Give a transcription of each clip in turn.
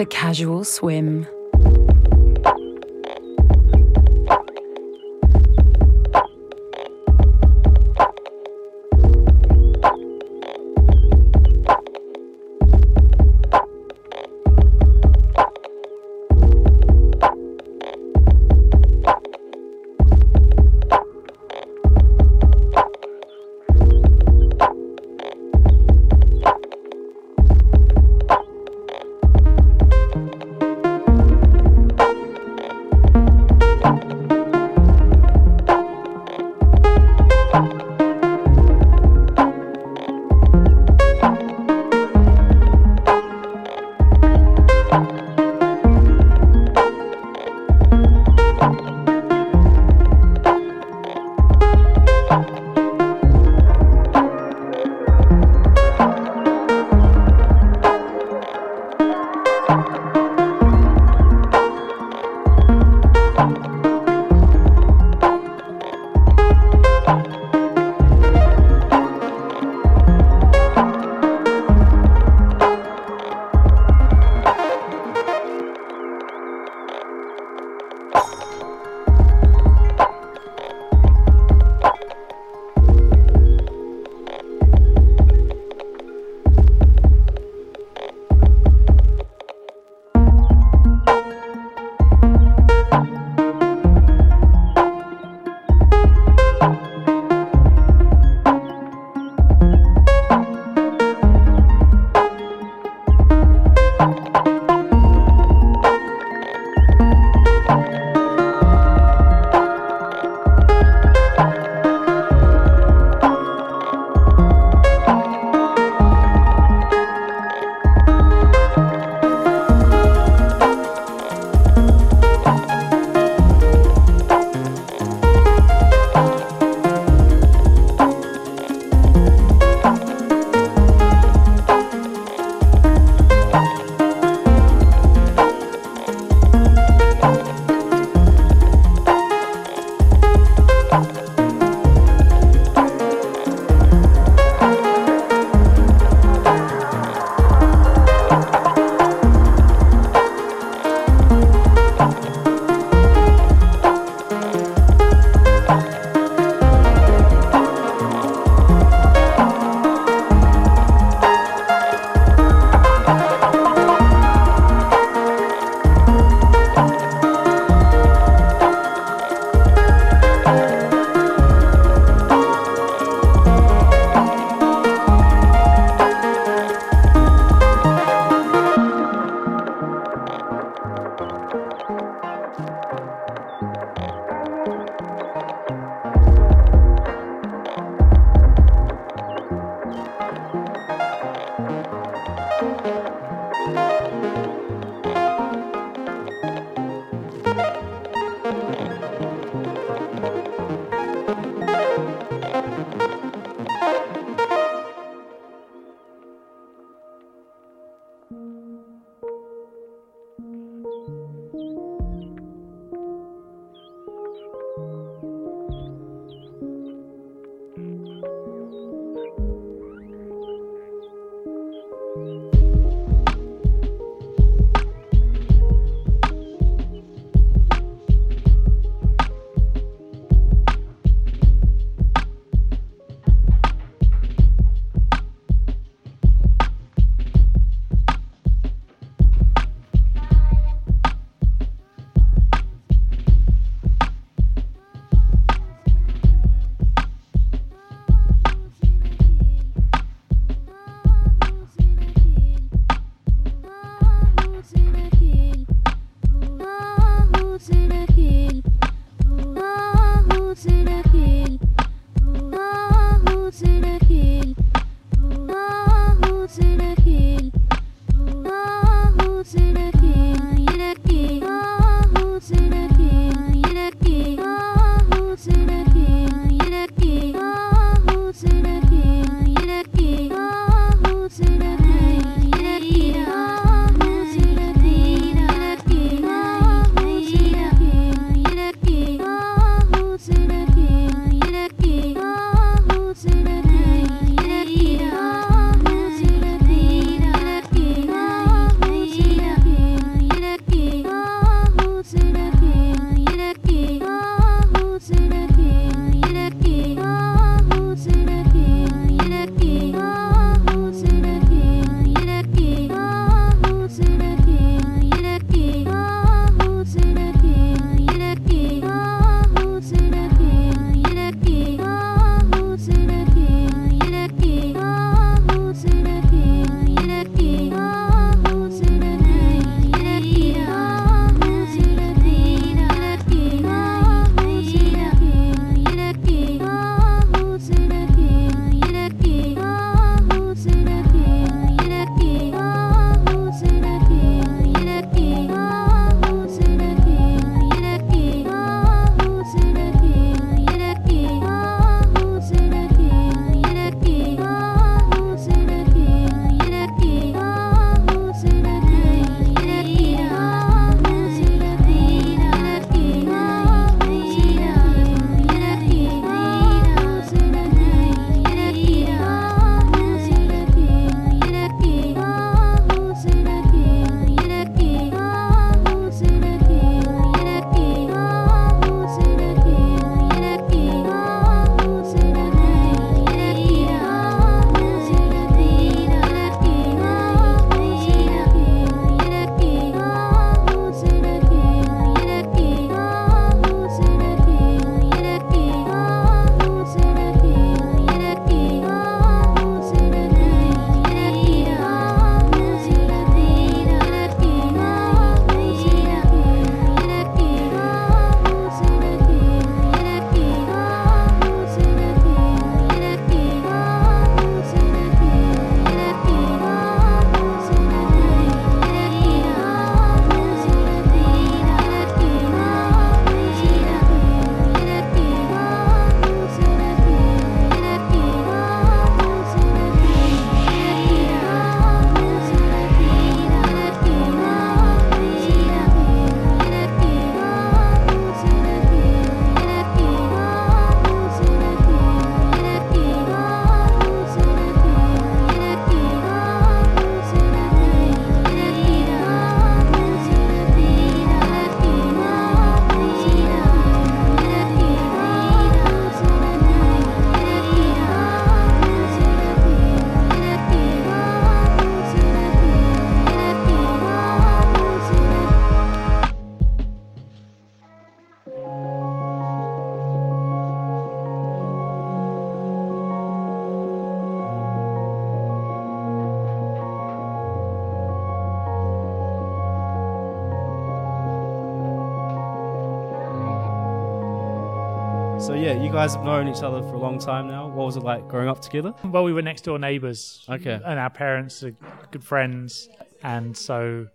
to Casual Swim. So yeah, you guys have known each other for a long time now. What was it like growing up together? Well, we were next door neighbours. Okay. And our parents are good friends. And so,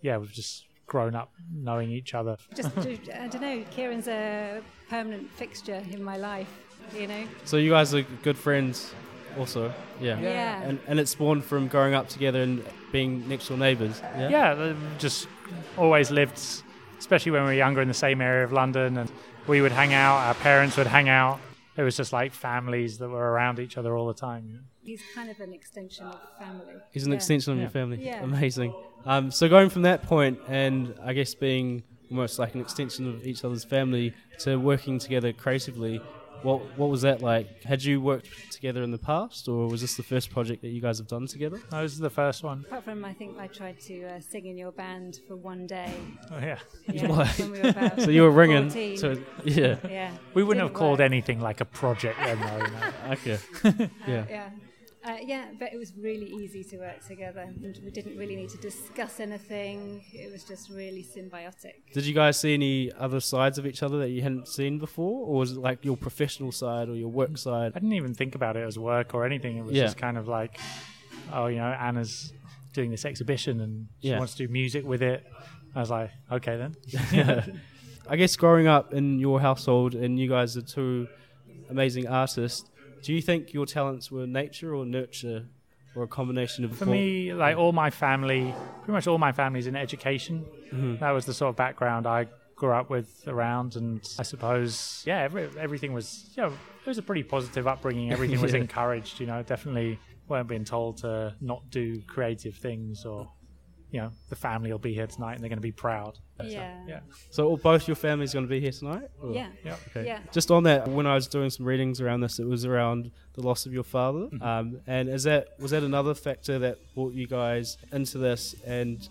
yeah, we've just grown up knowing each other. Just, I don't know, Kieran's a permanent fixture in my life, you know? So you guys are good friends, also. Yeah. Yeah. And and it spawned from growing up together and being next door neighbours. Yeah. Yeah, they've just always lived, especially when we were younger, in the same area of London. And we would hang out, our parents would hang out. It was just like families that were around each other all the time. He's kind of an extension of family. He's an Yeah. extension of Yeah. your family. Yeah. Amazing. Um, so going from that point, and I guess being almost like an extension of each other's family, to working together creatively, what what was that like? Had you worked together in the past, or was this the first project that you guys have done together? That was the first one. Apart from, I think I tried to uh, sing in your band for one day. Oh, yeah. Yeah, Why? when we were about So you were ringing. 14. So yeah. yeah. We wouldn't have Didn't called work. anything like a project then, though. You know? Okay. yeah. Yeah. Uh, yeah, but it was really easy to work together. And we didn't really need to discuss anything. It was just really symbiotic. Did you guys see any other sides of each other that you hadn't seen before, or was it like your professional side or your work side? I didn't even think about it as work or anything. It was Yeah. just kind of like, oh, you know, Anna's doing this exhibition and she Yeah. wants to do music with it. I was like, okay then. I guess growing up in your household and you guys are two amazing artists, do you think your talents were nature or nurture or a combination of both? For me, like all my family, pretty much all my family's in education. Mm-hmm. That was the sort of background I grew up with around, and I suppose, yeah, every, everything was, you know, it was a pretty positive upbringing. Everything was encouraged, you know, definitely weren't being told to not do creative things or, you know, the family will be here tonight and they're going to be proud. So, Yeah. yeah. So both your families going to be here tonight? or- Yeah. Yeah. Okay. Yeah. Just on that, when I was doing some readings around this, it was around the loss of your father. Mm-hmm. Um, and is that was that another factor that brought you guys into this? And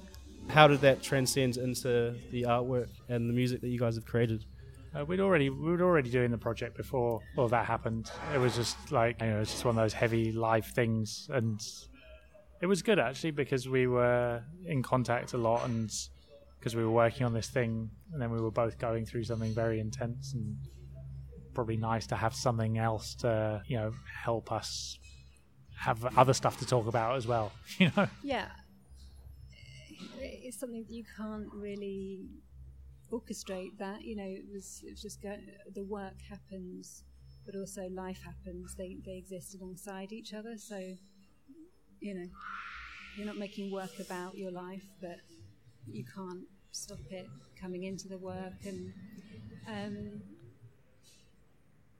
how did that transcend into the artwork and the music that you guys have created? Uh, we'd already we were already doing the project before all that happened. It was just like you know, it was just one of those heavy life things, and it was good actually because we were in contact a lot, and because we were working on this thing, and then we were both going through something very intense, and probably nice to have something else to you know help us have other stuff to talk about as well. You know, Yeah. It's something that you can't really orchestrate that. You know, it was, just go, the work happens, but also life happens. They, they exist alongside each other. So, you know, you're not making work about your life, but you can't stop it coming into the work. And, um,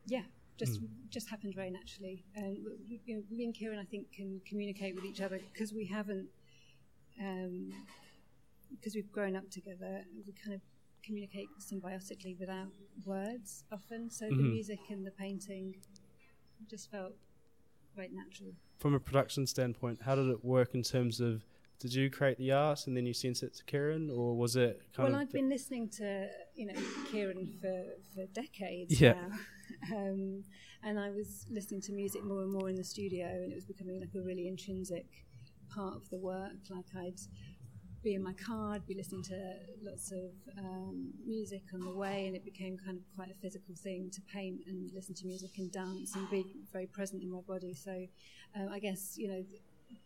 yeah, just just happened very naturally. And w- you know, me and Kieran, I think, can communicate with each other because we haven't, because we've grown up together. We kind of communicate symbiotically without words often. So the Mhm. music and the painting just felt quite natural. From a production standpoint, how did it work in terms of did you create the art and then you sent it to Kieran, or was it kind well, of I've been listening to you know Kieran for, for decades Yeah. now, um, and I was listening to music more and more in the studio, and it was becoming like a really intrinsic part of the work. Like I'd be in my car, I'd be listening to lots of um, music on the way, and it became kind of quite a physical thing to paint and listen to music and dance and be very present in my body. So um, I guess you know.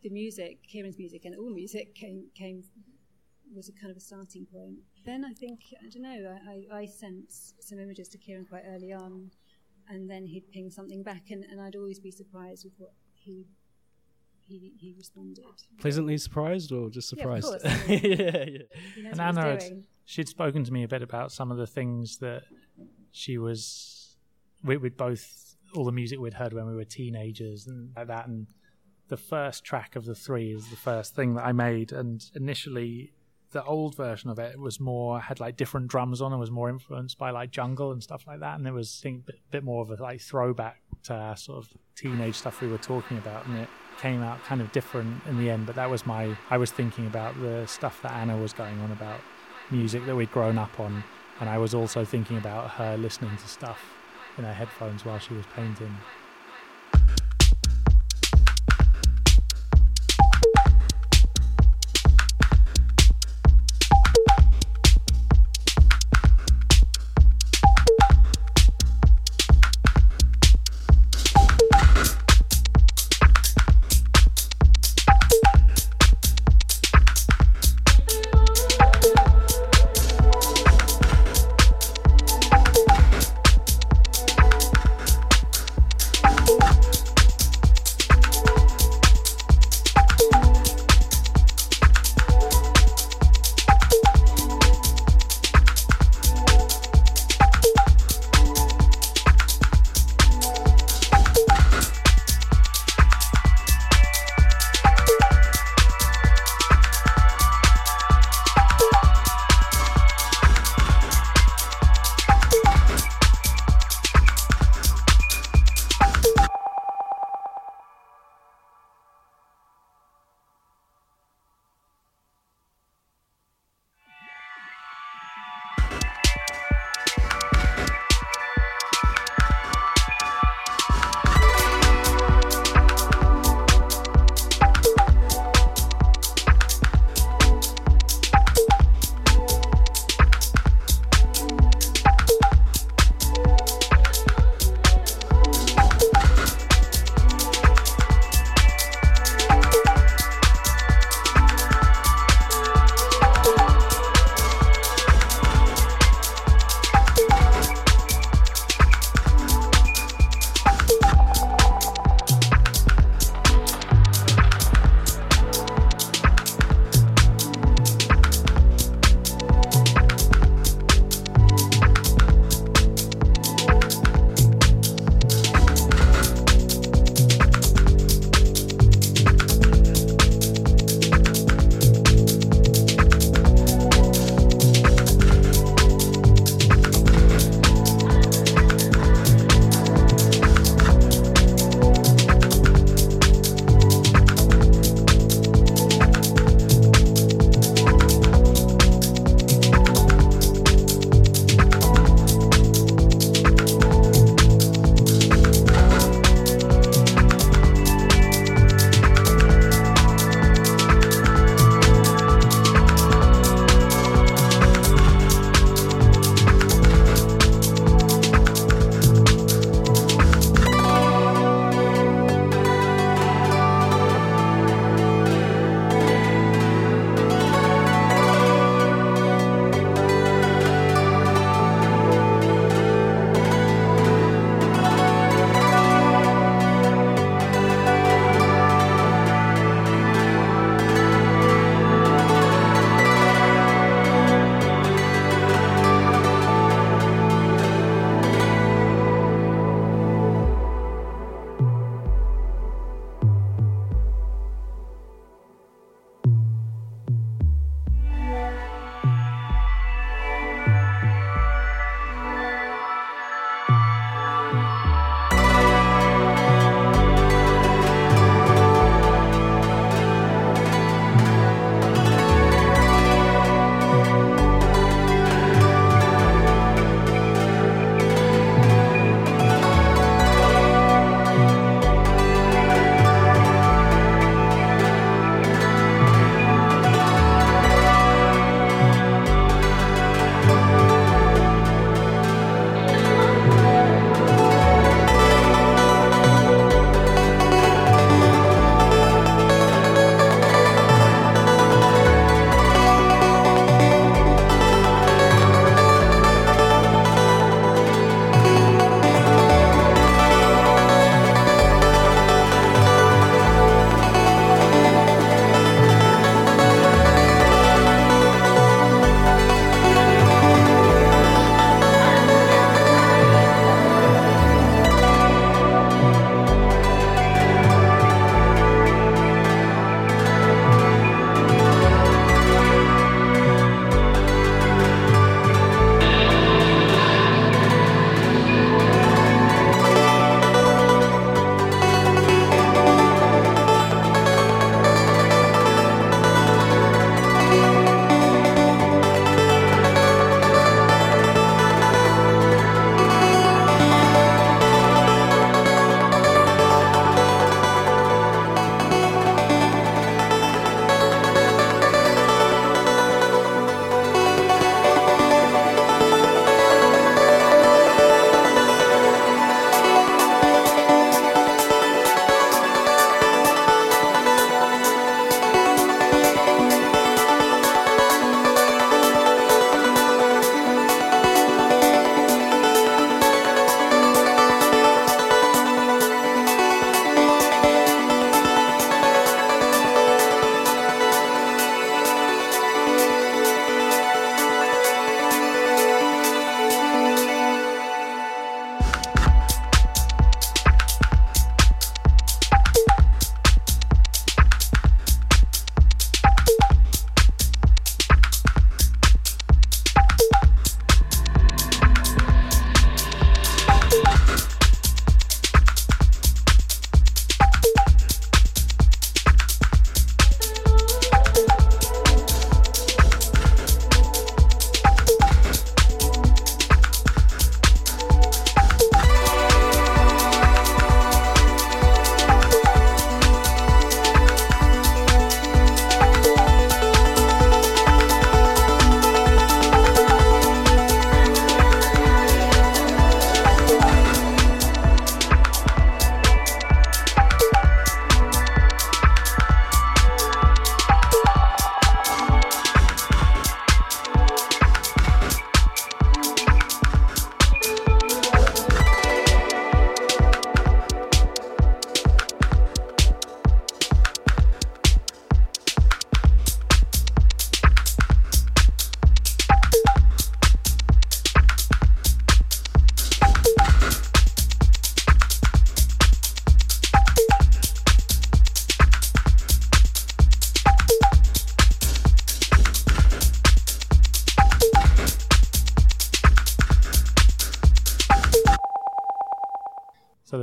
The music, Kieran's music, and all music came came was a kind of a starting point. Then I think I don't know. I, I, I sent some images to Kieran quite early on, and then he'd ping something back, and, and I'd always be surprised with what he he, he responded. pleasantly surprised or just Yeah, of surprised? course. yeah, yeah. He knows And what Anna he's had- she'd spoken to me a bit about some of the things that she was we with both all the music we'd heard when we were teenagers and like that and the first track of the three is the first thing that I made and initially the old version of it was more had like different drums on and was more influenced by like jungle and stuff like that and it was I think a bit, bit more of a like throwback our uh, sort of teenage stuff we were talking about and it came out kind of different in the end but that was my I was thinking about the stuff that Anna was going on about music that we'd grown up on, and I was also thinking about her listening to stuff in her headphones while she was painting.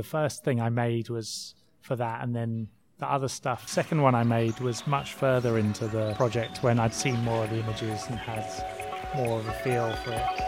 First thing I made was for that, and then the other stuff. Second one I made was much further into the project when I'd seen more of the images and had more of a feel for it.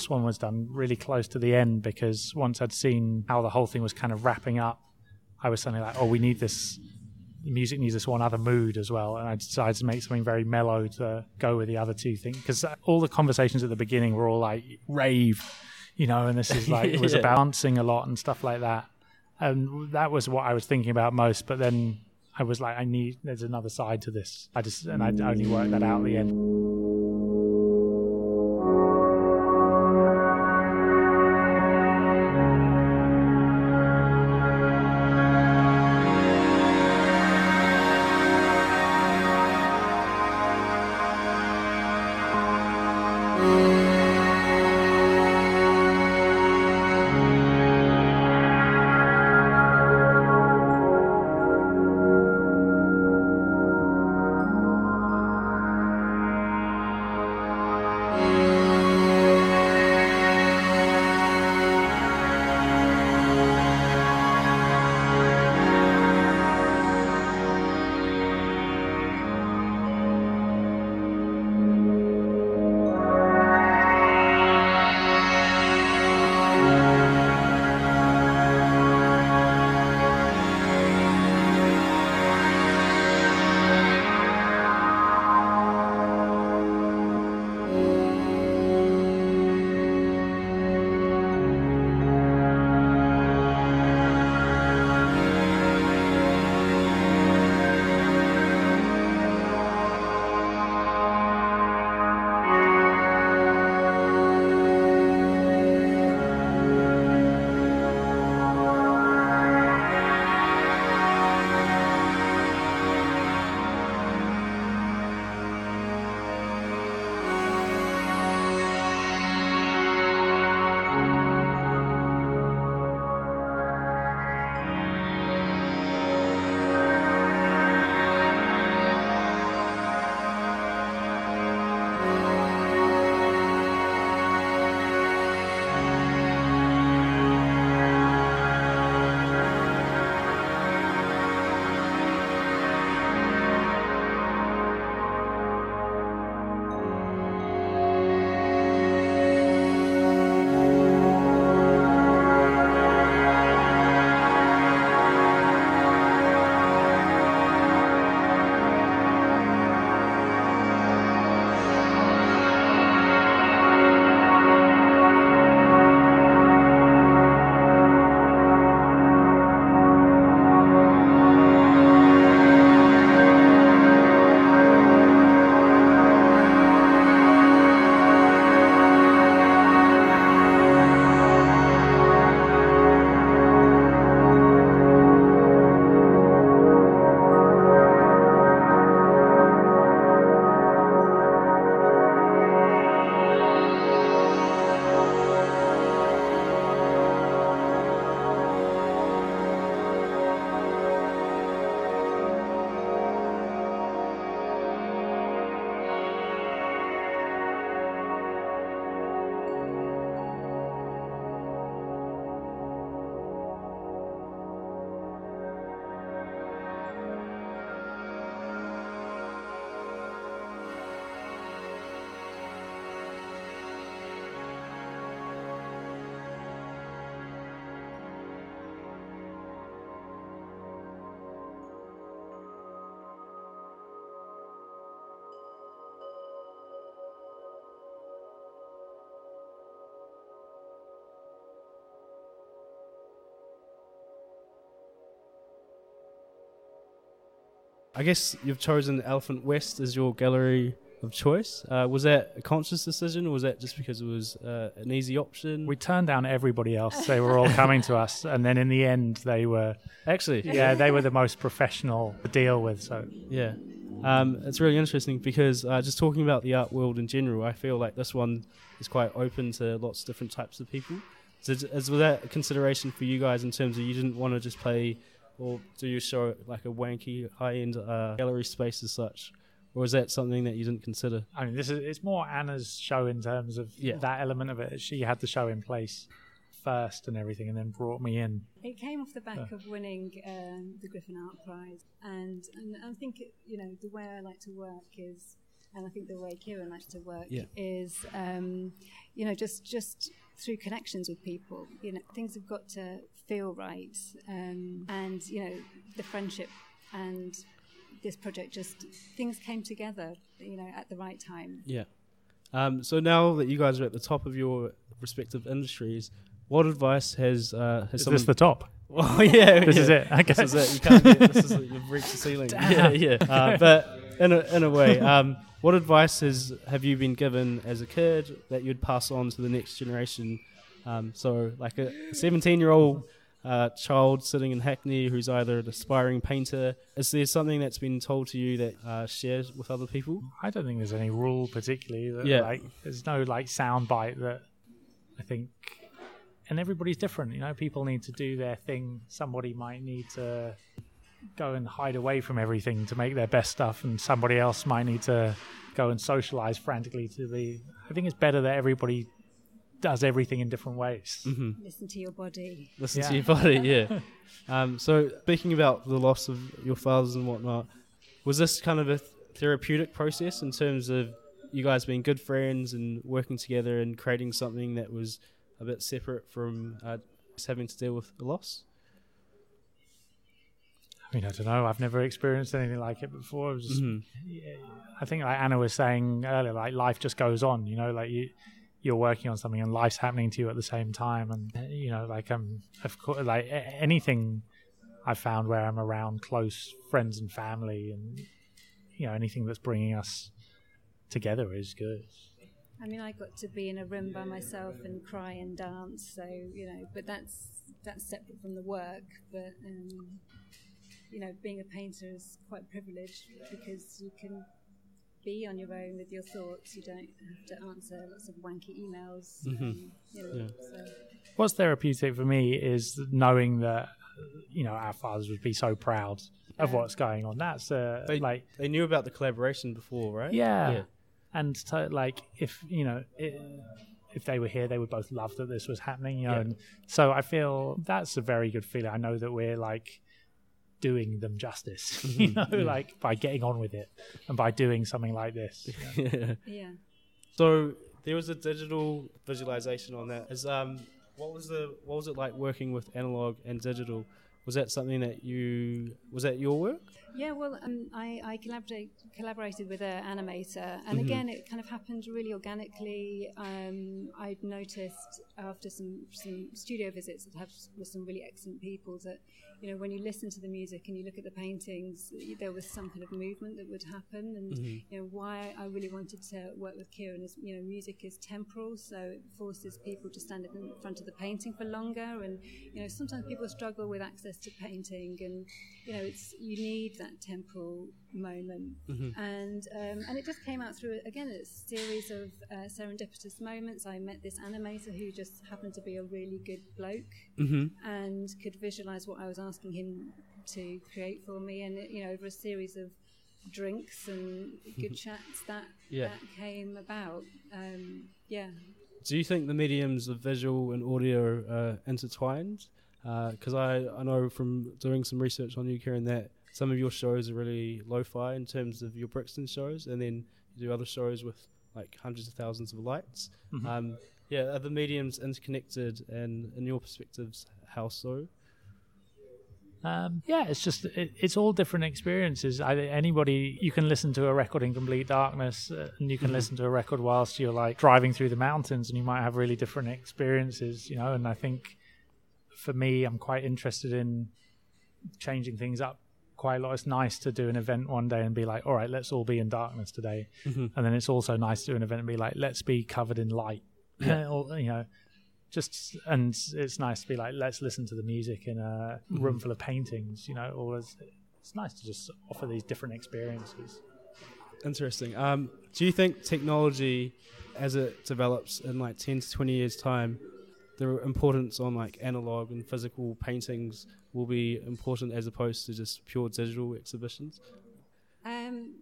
Last one was done really close to the end because once I'd seen how the whole thing was kind of wrapping up, I was suddenly like, oh, we need this. The music needs this one other mood as well, and I decided to make something very mellow to go with the other two things because uh, all the conversations at the beginning were all like rave, you know, and this is like it was Yeah. about dancing a lot and stuff like that, and that was what I was thinking about most. But then I was like, I need there's another side to this. I just and I only worked that out at the end. I guess you've chosen Elephant West as your gallery of choice. Uh, was that a conscious decision, or was that just because it was uh, an easy option? We turned down everybody else. They were all coming to us, and then in the end, they were Actually, yeah, they were the most professional to deal with. So Yeah. Um, it's really interesting because uh, just talking about the art world in general, I feel like this one is quite open to lots of different types of people. So is, was that a consideration for you guys in terms of you didn't want to just play or do you show it like a wanky high end uh, gallery space as such? Or is that something that you didn't consider? I mean, this is it's more Anna's show in terms of Yeah. that element of it. She had the show in place first and everything, and then brought me in. It came off the back of winning um, the Griffin Art Prize, and, and I think it, you know the way I like to work is and I think the way Kieran likes to work Yeah. is, um, you know, just just through connections with people. You know, things have got to feel right, um, and you know, the friendship and this project just things came together, you know, at the right time. Yeah. Um, so now that you guys are at the top of your respective industries, what advice has uh, has Is someone? this the top? well, yeah, This yeah. is it. Okay. This is it. You can't get. This is it. You've reached the ceiling. Yeah, yeah. Uh, but in a in a way, um, what advice has have you been given as a kid that you'd pass on to the next generation? Um, so, like a seventeen-year-old uh, child sitting in Hackney who's either an aspiring painter, is there something that's been told to you that uh, shares with other people? I don't think there's any rule particularly. That, Yeah. Like, there's no like sound bite that I think, and everybody's different. You know, people need to do their thing. Somebody might need to go and hide away from everything to make their best stuff, and somebody else might need to go and socialize frantically to the. I think it's better that everybody does everything in different ways. Mm-hmm. Listen to your body. Listen Yeah. to your body, yeah. um, so, speaking about the loss of your fathers and whatnot, was this kind of a therapeutic process in terms of you guys being good friends and working together and creating something that was a bit separate from uh, just having to deal with the loss? I mean, I don't know. I've never experienced anything like it before. It was just, Mhm. yeah, I think, like Anna was saying earlier, like life just goes on. You know, like you you're working on something and life's happening to you at the same time, and you know, like um, of course, like anything I found where I'm around close friends and family, and you know, anything that's bringing us together is good. I mean, I got to be in a room by myself and cry and dance. So you know, but that's that's separate from the work. But um, you know, being a painter is quite privileged because you can be on your own with your thoughts. You don't have to answer lots of wanky emails. Um, you know, Yeah. so. What's therapeutic for me is knowing that you know our fathers would be so proud of what's going on. That's uh, They, like they knew about the collaboration before, right? Yeah. Yeah. And to, like, if you know, it, if they were here, they would both love that this was happening. You know, Yeah. and so I feel that's a very good feeling. I know that we're like doing them justice. you know, Mhm, yeah. like by getting on with it and by doing something like this. yeah. Yeah. So there was a digital visualization on that. Is um, what was the what was it like working with analog and digital? Was that something that you was that your work? Yeah, well, um, I, I collaborate, collaborated with an animator, and Mhm. again, it kind of happened really organically. Um, I'd noticed after some, some studio visits that have with some really excellent people that, you know, when you listen to the music and you look at the paintings, there was some kind of movement that would happen. And, Mhm. you know, why I really wanted to work with Kieran is, you know, music is temporal, so it forces people to stand in front of the painting for longer. And, you know, sometimes people struggle with access to painting, and, you know, it's you need that temporal moment. Mhm. And um, and it just came out through again a series of uh, serendipitous moments. I met this animator who just happened to be a really good bloke Mm-hmm. and could visualize what I was asking him to create for me. And you know, over a series of drinks and good chats, that Yeah. that came about. Um, yeah, Do you think the mediums of visual and audio are intertwined? Because I, I know from doing some research on you, Kieran, that some of your shows are really lo-fi in terms of your Brixton shows, and then you do other shows with like hundreds of thousands of lights. Mhm. Um, yeah, are the mediums interconnected, and in your perspectives, how so? Um, yeah, it's just it, it's all different experiences. I, anybody you can listen to a record in complete darkness, uh, and you can Mhm. listen to a record whilst you're like driving through the mountains, and you might have really different experiences. You know, and I think for me, I'm quite interested in changing things up quite a lot. It's nice to do an event one day and be like, all right, let's all be in darkness today, Mm-hmm. and then it's also nice to do an event and be like, let's be covered in light. Yeah. or, you know, just and it's nice to be like, let's listen to the music in a room Mhm. full of paintings. You know, or it's, it's nice to just offer these different experiences. Interesting. Um, do you think technology, as it develops in like ten to twenty years' time, the importance on like analog and physical paintings will be important as opposed to just pure digital exhibitions? Um,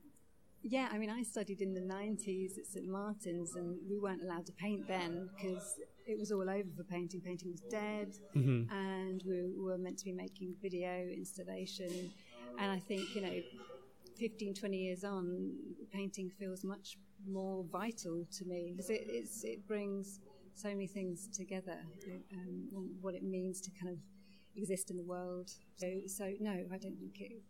yeah, I mean, I studied in the 90s at St Martin's, and we weren't allowed to paint then because it was all over for painting. Painting was dead, Mm-hmm. and we were meant to be making video installation. And I think, you know, 15, 20 years on, painting feels much more vital to me because it, it brings so many things together, um, what it means to kind of exist in the world. So, so no, I don't think it.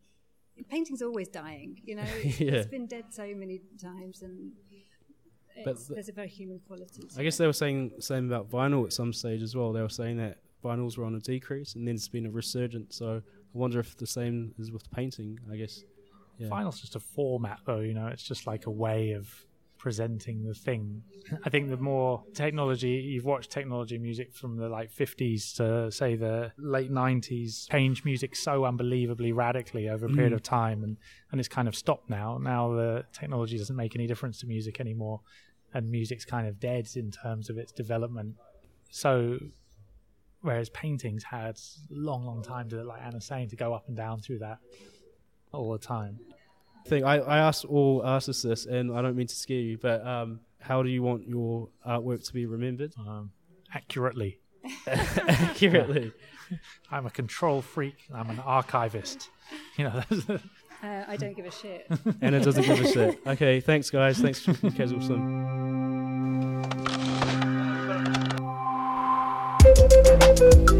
Painting's always dying, you know. yeah. It's been dead so many times, and but the, there's a very human quality. I guess they were saying same about vinyl at some stage as well. They were saying that vinyls were on a decrease, and then it's been a resurgence. So I wonder if the same is with painting. I guess. Yeah. Vinyl's just a format, though. You know, it's just like a way of presenting the thing. I think the more technology you've watched technology music from the like 50s to say the late 90s change music so unbelievably radically over a period mm. of time and and it's kind of stopped now. Now the technology doesn't make any difference to music anymore and music's kind of dead in terms of its development. So whereas paintings had long long time to like Anna's saying to go up and down through that all the time thing. I, I asked all artists this, and I don't mean to scare you, but um, how do you want your artwork to be remembered? Um, accurately. accurately. I'm a control freak. I'm an archivist. You know. Uh, I don't give a shit. Anna doesn't give a shit. Okay, thanks guys. Thanks, Kaz Awesome.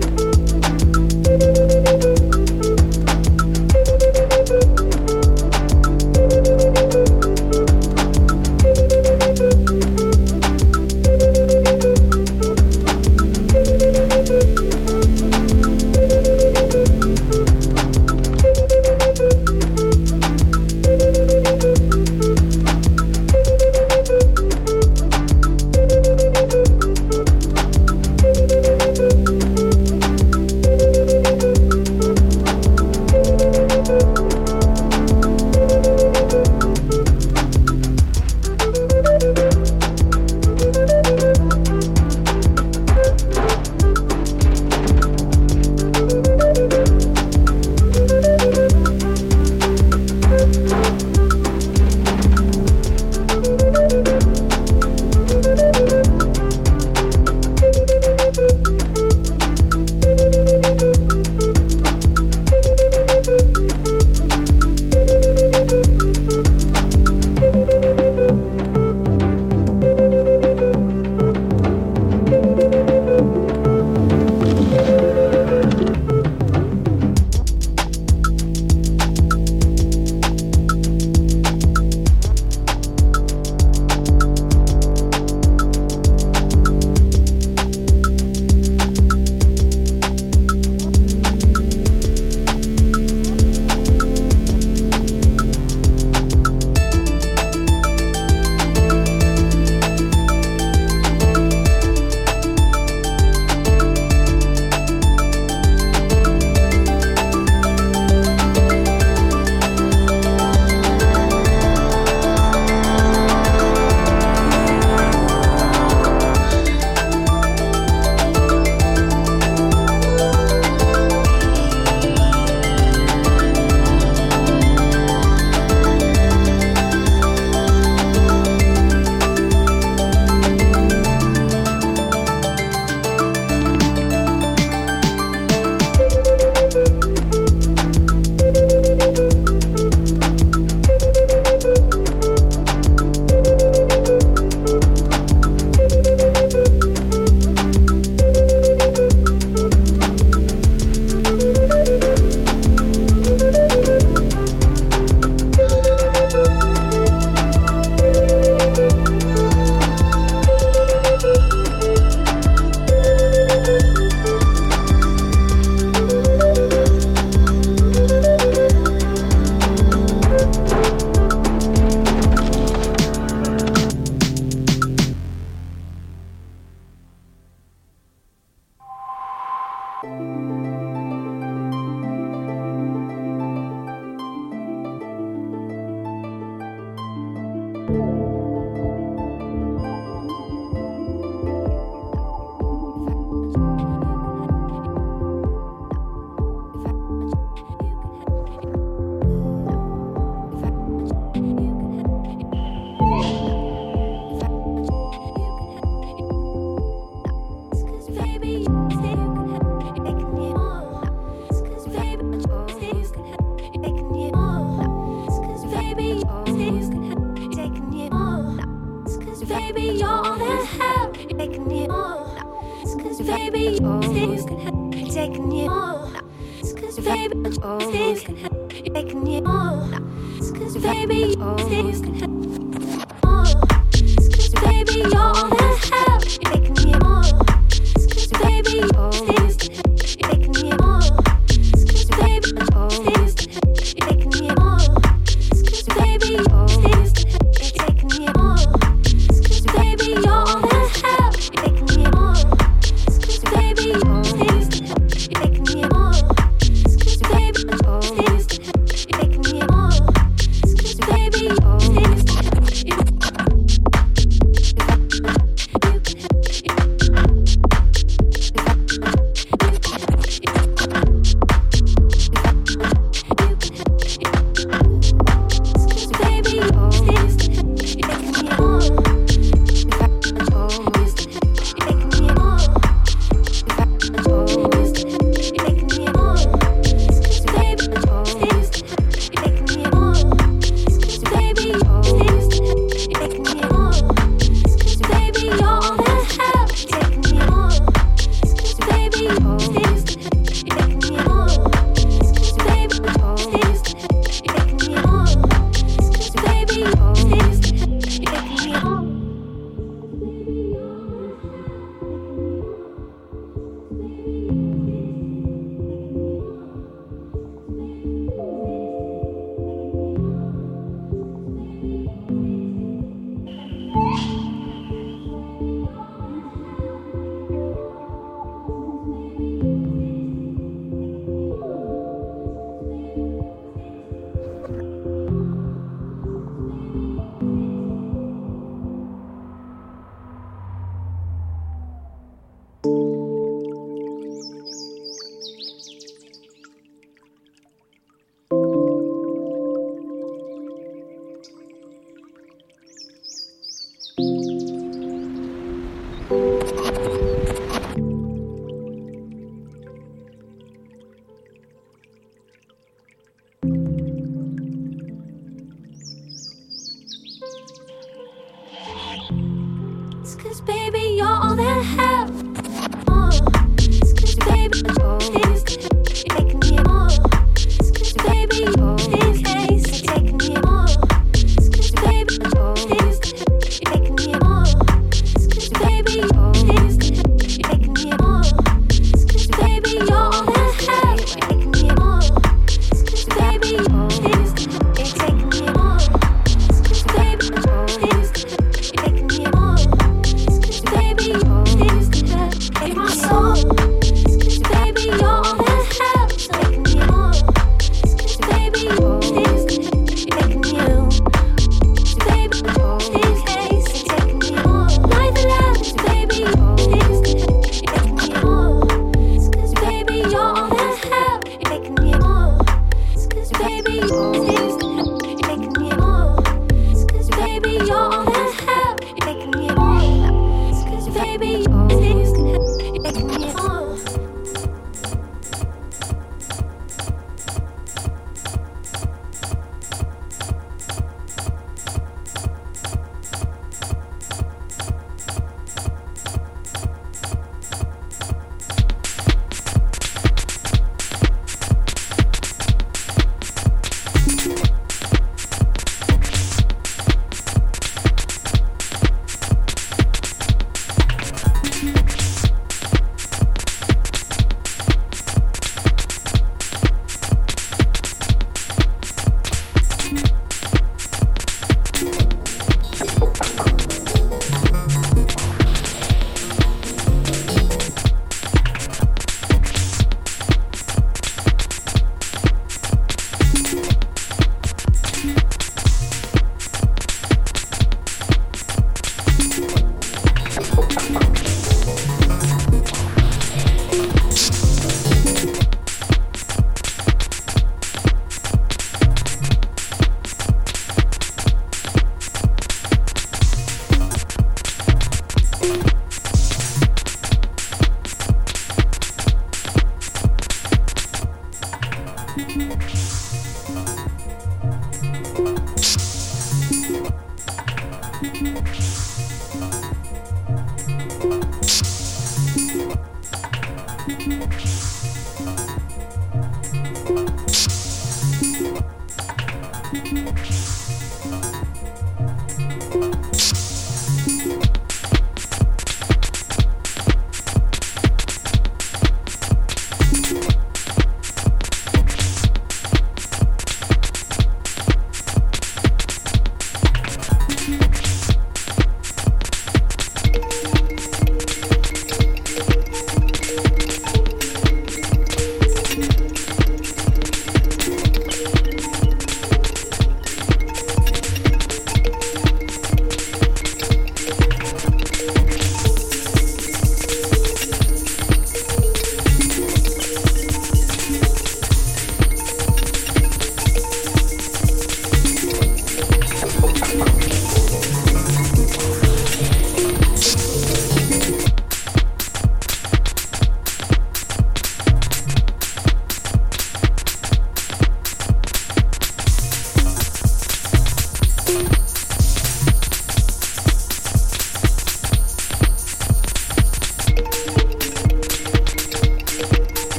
All that help.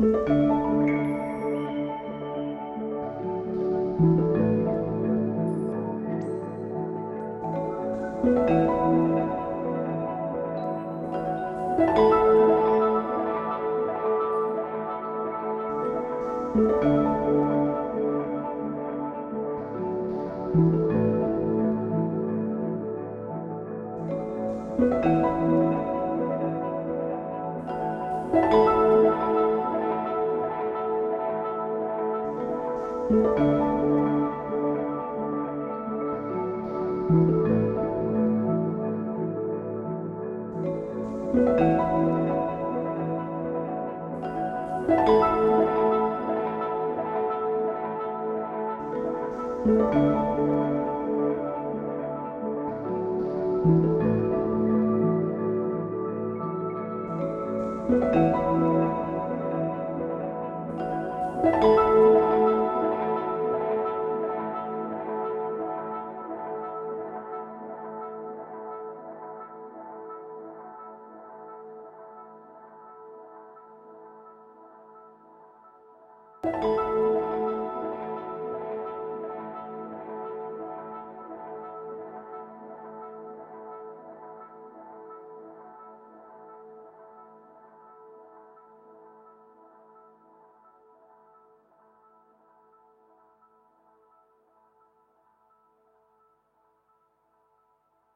Thank